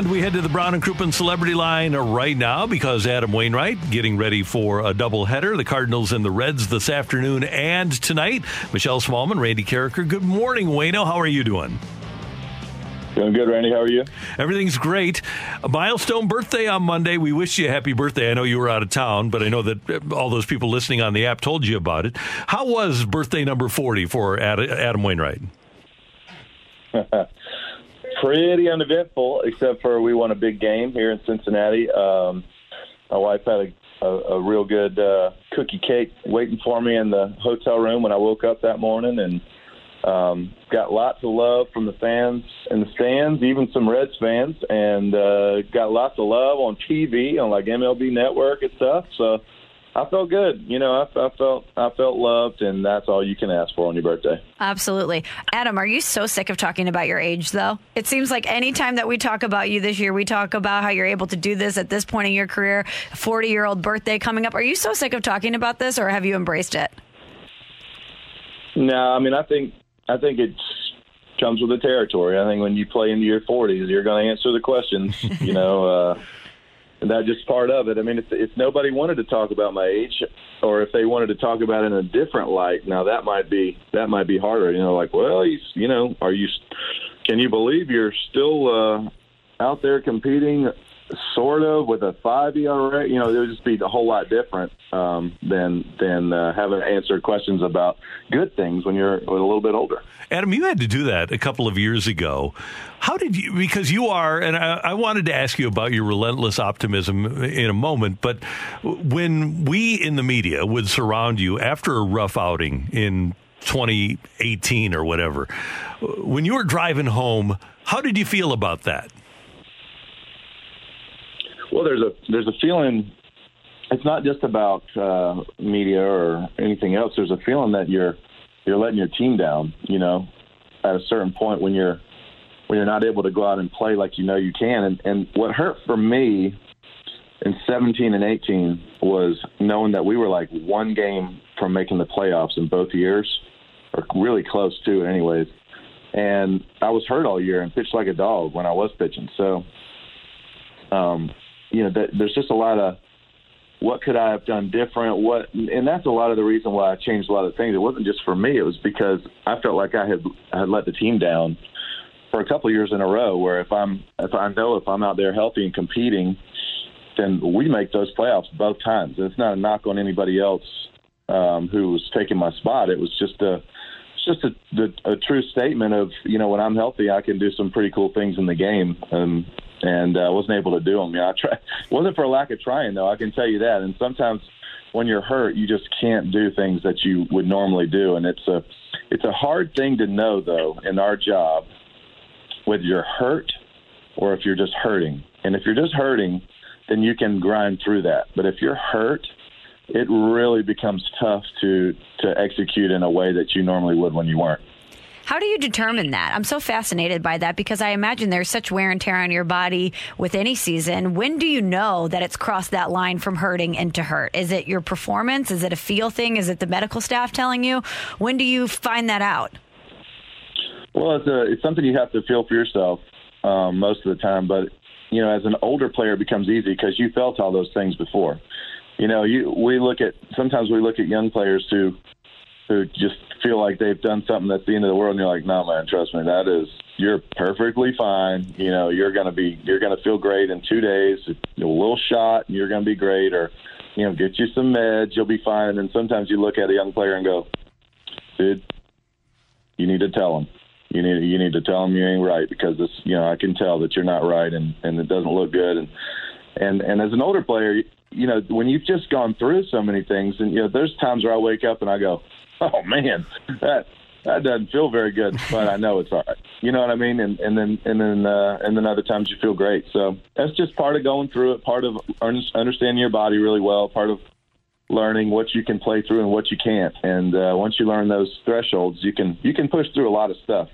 And we head to the Brown and Crouppen Celebrity Line right now because Adam Wainwright getting ready for a doubleheader. The Cardinals and the Reds this afternoon and tonight. Michelle Smallman, Randy Karraker. Good morning, Wayno. How are you doing? Doing good, Randy. How are you? Everything's great. A milestone birthday on Monday. We wish you a happy birthday. I know you were out of town, but I know that uh, all those people listening on the app told you about it. How was birthday number 40 for Adam Wainwright? pretty uneventful, except for we won a big game here in Cincinnati. Um, my wife had a, a, a real good uh, cookie cake waiting for me in the hotel room when I woke up that morning, and um, got lots of love from the fans in the stands, even some Reds fans, and uh, got lots of love on TV on like MLB Network and stuff. So I felt good. You know, I, I, felt I felt loved, and that's all you can ask for on your birthday. Absolutely, Adam. Are you so sick of talking about your age, though? It seems like anytime that we talk about you this year, we talk about how you're able to do this at this point in your career. Forty year old birthday coming up. Are you so sick of talking about this, or have you embraced it? No, I mean, I think I think it comes with the territory. I think when you play into your 40s, you're going to answer the questions. you know. Uh, and just part of it. I mean, if, if nobody wanted to talk about my age, or if they wanted to talk about it in a different light, now that might be that might be harder. You know, like, well, you, you know, are you? Can you believe you're still uh, out there competing sort of with a five ERA. You know, it would just be a whole lot different um, than than uh, having answered questions about good things when you're a little bit older. Adam, you had to do that a couple of years ago. How did you? Because you are, and I, I wanted to ask you about your relentless optimism in a moment. But when we in the media would surround you after a rough outing in 2018 or whatever, when you were driving home, how did you feel about that? Well, there's a there's a feeling. It's not just about uh, media or anything else. There's a feeling that you're you're letting your team down. You know, at a certain point when you're when you're not able to go out and play like you know you can. And, and what hurt for me in 17 and 18 was knowing that we were like one game from making the playoffs in both years, or really close to it, anyways. And I was hurt all year and pitched like a dog when I was pitching. So, um, you know, there's just a lot of what could I have done different? What, and that's a lot of the reason why I changed a lot of things. It wasn't just for me; it was because I felt like I had I had let the team down for a couple of years in a row. Where if I'm if I know if I'm out there healthy and competing, then we make those playoffs both times. And it's not a knock on anybody else um, who was taking my spot. It was just a it's just a, a, a true statement of you know when I'm healthy, I can do some pretty cool things in the game. Um, and I uh, wasn't able to do them. You know, I try. Wasn't for lack of trying, though. I can tell you that. And sometimes when you're hurt, you just can't do things that you would normally do, and it's a it's a hard thing to know, though, in our job, whether you're hurt or if you're just hurting. And if you're just hurting, then you can grind through that. But if you're hurt, it really becomes tough to to execute in a way that you normally would when you weren't. How do you determine that? I'm so fascinated by that because I imagine there's such wear and tear on your body with any season. When do you know that it's crossed that line from hurting into hurt? Is it your performance? Is it a feel thing? Is it the medical staff telling you? When do you find that out? Well, it's, a, it's something you have to feel for yourself um, most of the time. But, you know, as an older player, it becomes easy because you felt all those things before. You know, you we look at sometimes we look at young players who who just feel like they've done something that's the end of the world, and you're like, no, man, trust me, that is you're perfectly fine. You know, you're gonna be you're gonna feel great in two days. A little shot, and you're gonna be great, or you know, get you some meds, you'll be fine. And sometimes you look at a young player and go, dude, you need to tell them. You need you need to tell them you ain't right because this you know I can tell that you're not right and and it doesn't look good and and and as an older player, you know when you've just gone through so many things and you know there's times where I wake up and I go, oh man, that that doesn't feel very good, but I know it's all right. You know what I mean? And and then and then uh, and then other times you feel great. So that's just part of going through it, part of understanding your body really well, part of learning what you can play through and what you can't. And uh, once you learn those thresholds, you can you can push through a lot of stuff.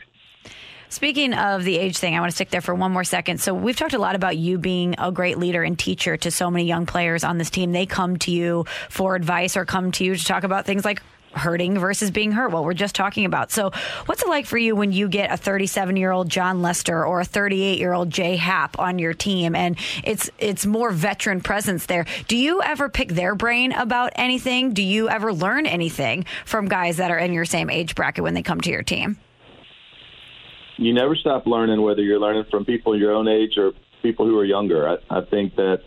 Speaking of the age thing, I want to stick there for one more second. So we've talked a lot about you being a great leader and teacher to so many young players on this team. They come to you for advice or come to you to talk about things like hurting versus being hurt, what we're just talking about. So, what's it like for you when you get a 37 year old Jon Lester or a 38 year old Jay Happ on your team, and it's it's more veteran presence there? Do you ever pick their brain about anything? Do you ever learn anything from guys that are in your same age bracket when they come to your team? You never stop learning, whether you're learning from people your own age or people who are younger. I, I think that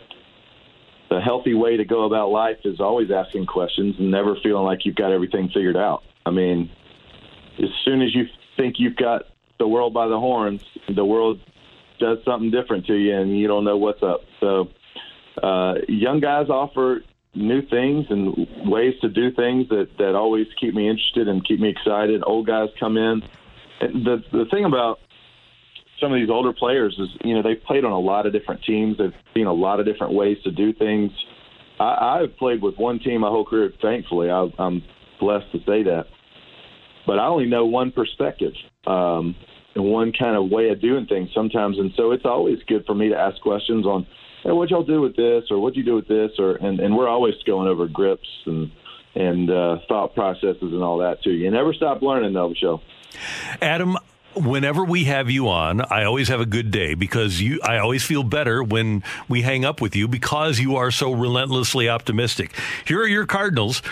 the healthy way to go about life is always asking questions and never feeling like you've got everything figured out. I mean, as soon as you think you've got the world by the horns, the world does something different to you and you don't know what's up. So, uh, young guys offer new things and ways to do things that, that always keep me interested and keep me excited. Old guys come in. The, the thing about some of these older players is you know they've played on a lot of different teams. They've seen a lot of different ways to do things. I, I've played with one team my whole career. Thankfully, I, I'm blessed to say that. But I only know one perspective um, and one kind of way of doing things sometimes, and so it's always good for me to ask questions on, hey, what y'all do with this, or what do you do with this, or and, and we're always going over grips and and uh, thought processes and all that too. You never stop learning, though, Michelle. Adam, whenever we have you on, I always have a good day because you I always feel better when we hang up with you because you are so relentlessly optimistic. Here are your Cardinals.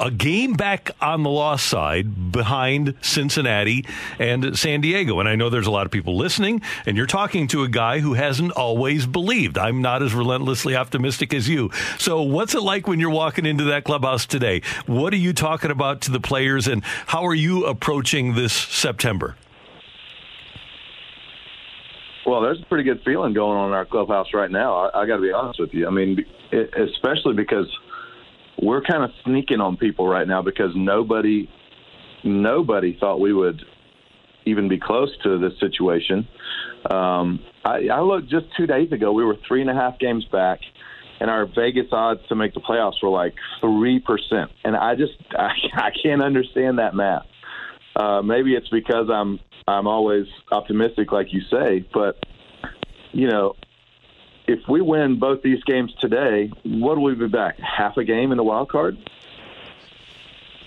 A game back on the loss side behind Cincinnati and San Diego. And I know there's a lot of people listening, and you're talking to a guy who hasn't always believed. I'm not as relentlessly optimistic as you. So, what's it like when you're walking into that clubhouse today? What are you talking about to the players, and how are you approaching this September? Well, there's a pretty good feeling going on in our clubhouse right now. I, I got to be honest with you. I mean, it, especially because we're kind of sneaking on people right now because nobody, nobody thought we would even be close to this situation. Um, I, I looked just two days ago. We were three and a half games back, and our Vegas odds to make the playoffs were like three percent. And I just I, I can't understand that math. Uh, maybe it's because I'm I'm always optimistic, like you say. But you know, if we win both these games today, what will we be back? Half a game in the wild card?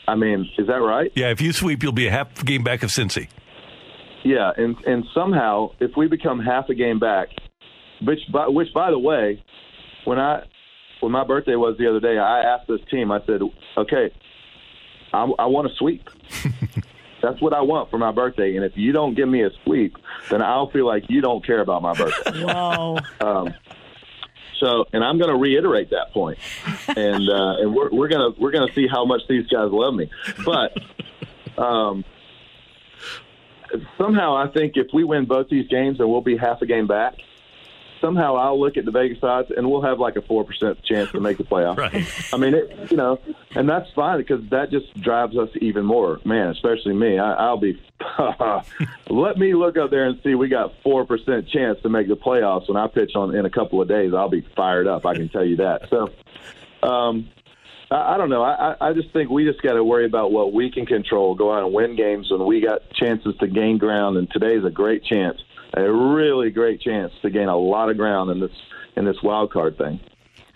I mean, is that right? Yeah, if you sweep, you'll be a half game back of Cincy. Yeah, and and somehow, if we become half a game back, which by, which by the way, when I when my birthday was the other day, I asked this team. I said, "Okay, I, I want to sweep." That's what I want for my birthday. And if you don't give me a sweep, then I'll feel like you don't care about my birthday. Whoa. Um, so, and I'm going to reiterate that point, and uh, and we're we're gonna we're gonna see how much these guys love me. But um, somehow, I think if we win both these games, then we'll be half a game back somehow I'll look at the Vegas odds and we'll have like a four percent chance to make the playoffs. right. I mean, it, you know, and that's fine because that just drives us even more. Man, especially me. I, I'll be. let me look up there and see. We got four percent chance to make the playoffs when I pitch on in a couple of days. I'll be fired up. I can tell you that. So. Um, I, I don't know. I, I just think we just got to worry about what we can control. Go out and win games when we got chances to gain ground, and today's a great chance a really great chance to gain a lot of ground in this in this wild card thing.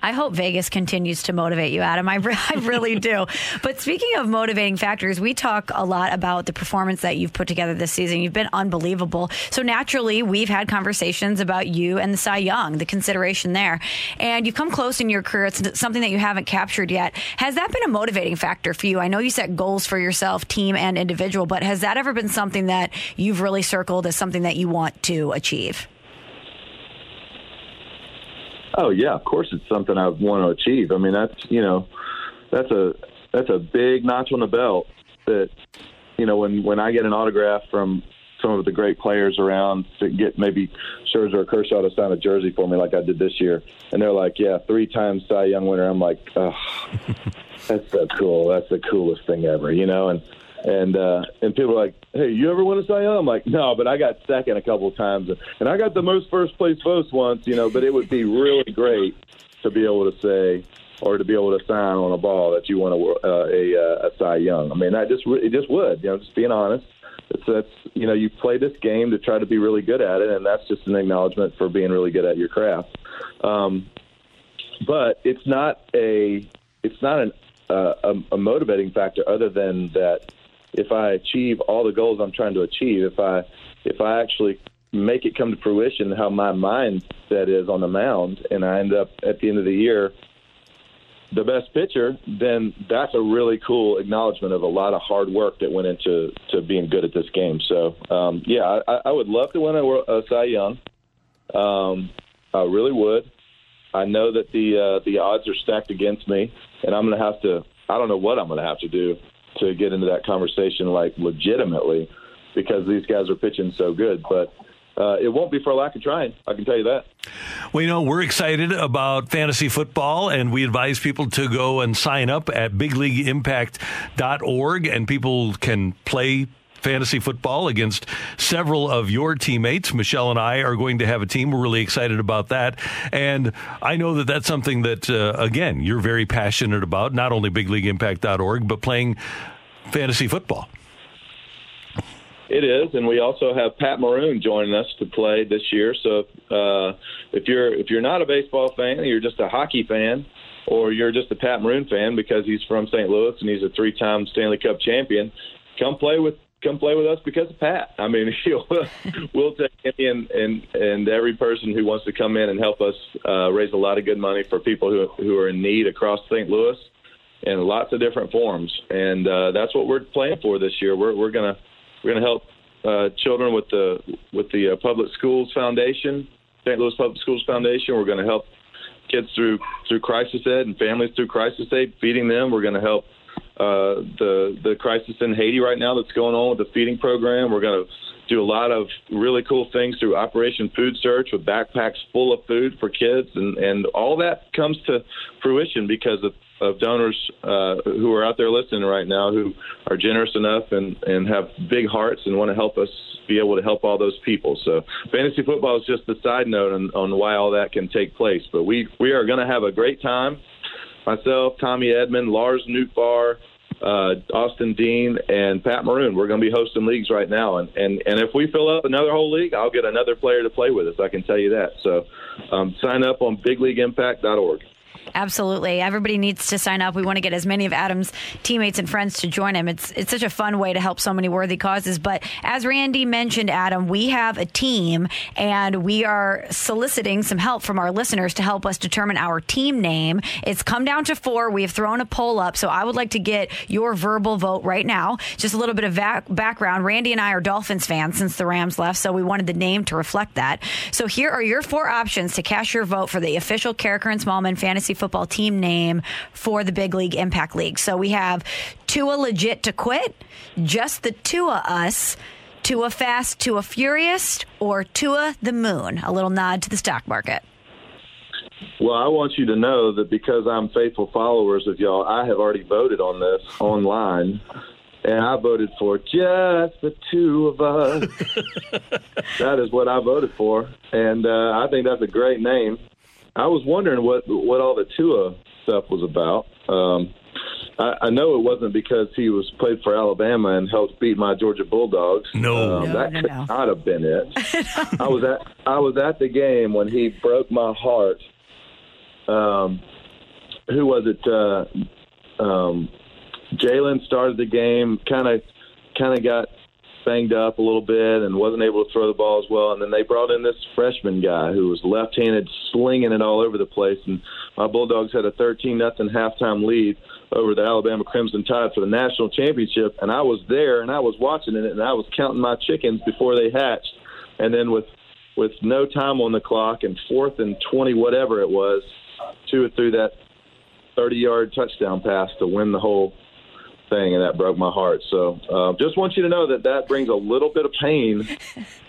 I hope Vegas continues to motivate you, Adam. I, re- I really do. But speaking of motivating factors, we talk a lot about the performance that you've put together this season. You've been unbelievable. So naturally, we've had conversations about you and the Cy Young, the consideration there. And you've come close in your career. It's something that you haven't captured yet. Has that been a motivating factor for you? I know you set goals for yourself, team and individual, but has that ever been something that you've really circled as something that you want to achieve? Oh yeah, of course it's something I want to achieve. I mean that's you know that's a that's a big notch on the belt that you know, when when I get an autograph from some of the great players around to get maybe Scherzer or Kershaw to sign a jersey for me like I did this year, and they're like, "Yeah, three times Cy Young winner." I'm like, "Oh, that's so cool. That's the coolest thing ever," you know, and and uh, and people are like, "Hey, you ever win a Cy Young?" I'm like, "No, but I got second a couple of times, and I got the most first place votes once, you know." But it would be really great to be able to say or to be able to sign on a ball that you want a uh, a, uh, a Cy Young. I mean, I just it just would, you know, just being honest. It's that's you know you play this game to try to be really good at it, and that's just an acknowledgement for being really good at your craft. Um, but it's not a it's not an, uh, a, a motivating factor other than that if I achieve all the goals I'm trying to achieve, if I if I actually make it come to fruition how my mindset is on the mound, and I end up at the end of the year the best pitcher, then that's a really cool acknowledgement of a lot of hard work that went into to being good at this game. So, um, yeah, I, I would love to win a, a Cy Young. Um, I really would. I know that the uh, the odds are stacked against me, and I'm going to have to. I don't know what I'm going to have to do to get into that conversation, like legitimately, because these guys are pitching so good. But uh, it won't be for lack of trying. I can tell you that. Well, you know, we're excited about fantasy football, and we advise people to go and sign up at bigleagueimpact.org, and people can play fantasy football against several of your teammates. Michelle and I are going to have a team. We're really excited about that. And I know that that's something that, uh, again, you're very passionate about, not only bigleagueimpact.org, but playing fantasy football. It is, and we also have Pat Maroon joining us to play this year. So uh, if you're if you're not a baseball fan, you're just a hockey fan, or you're just a Pat Maroon fan because he's from St. Louis and he's a three-time Stanley Cup champion, come play with come play with us because of Pat. I mean, we'll take any and, and and every person who wants to come in and help us uh, raise a lot of good money for people who who are in need across St. Louis in lots of different forms, and uh, that's what we're playing for this year. We're we're gonna we're going to help uh, children with the with the uh, Public Schools Foundation, St. Louis Public Schools Foundation. We're going to help kids through through crisis aid and families through crisis aid, feeding them. We're going to help uh, the the crisis in Haiti right now that's going on with the feeding program. We're going to do a lot of really cool things through Operation Food Search with backpacks full of food for kids, and and all that comes to fruition because of of donors uh, who are out there listening right now who are generous enough and, and have big hearts and want to help us be able to help all those people. So fantasy football is just a side note on, on why all that can take place. But we, we are going to have a great time. Myself, Tommy Edman, Lars Nootbaar, uh, Austin Dean, and Pat Maroon. We're going to be hosting leagues right now. And, and, and if we fill up another whole league, I'll get another player to play with us. I can tell you that. So um, sign up on bigleagueimpact.org. Absolutely. Everybody needs to sign up. We want to get as many of Adam's teammates and friends to join him. It's it's such a fun way to help so many worthy causes. But as Randy mentioned, Adam, we have a team and we are soliciting some help from our listeners to help us determine our team name. It's come down to four. We have thrown a poll up. So I would like to get your verbal vote right now. Just a little bit of vac- background. Randy and I are Dolphins fans since the Rams left, so we wanted the name to reflect that. So here are your four options to cast your vote for the official Karraker and Smallman fantasy football team name for the Big League Impact League. So we have Tua legit to quit, just the Tua us. Tua Fast, Tua Furious, or Tua the Moon? A little nod to the stock market. Well, I want you to know that because I'm faithful followers of y'all, I have already voted on this online, and I voted for just the two of us. that is what I voted for, and uh, I think that's a great name. I was wondering what what all the Tua stuff was about. Um, I, I know it wasn't because he was played for Alabama and helped beat my Georgia Bulldogs. No, um, No, that no, could no. not have been it. I was at I was at the game when he broke my heart. Um, who was it? Uh, um, Jalen started the game, kind of, kind of got banged up a little bit and wasn't able to throw the ball as well. And then they brought in this freshman guy who was left-handed, slinging it all over the place. And my Bulldogs had a 13 nothing halftime lead over the Alabama Crimson Tide for the national championship. And I was there and I was watching it and I was counting my chickens before they hatched. And then with with no time on the clock and fourth and 20 whatever it was, Tua threw that 30 yard touchdown pass to win the whole thing, and that broke my heart. So uh, just want you to know that that brings a little bit of pain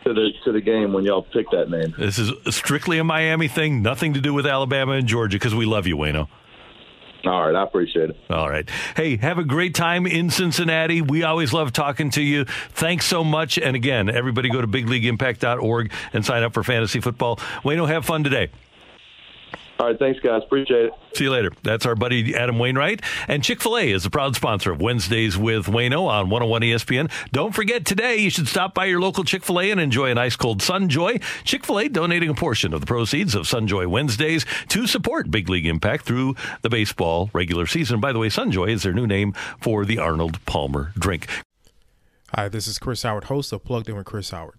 to the to the game when y'all pick that name. This is strictly a Miami thing, nothing to do with Alabama and Georgia, because we love you, Wayno. All right, I appreciate it. All right. Hey, have a great time in Cincinnati. We always love talking to you. Thanks so much. And again, everybody go to bigleagueimpact.org and sign up for fantasy football. Wayno, have fun today. All right, thanks, guys. Appreciate it. See you later. That's our buddy Adam Wainwright. And Chick fil A is a proud sponsor of Wednesdays with Wayno on 101 ESPN. Don't forget today, you should stop by your local Chick fil A and enjoy an ice cold Sunjoy. Chick fil A donating a portion of the proceeds of Sunjoy Wednesdays to support Big League Impact through the baseball regular season. By the way, Sunjoy is their new name for the Arnold Palmer drink. Hi, this is Chris Howard, host of Plugged In with Chris Howard.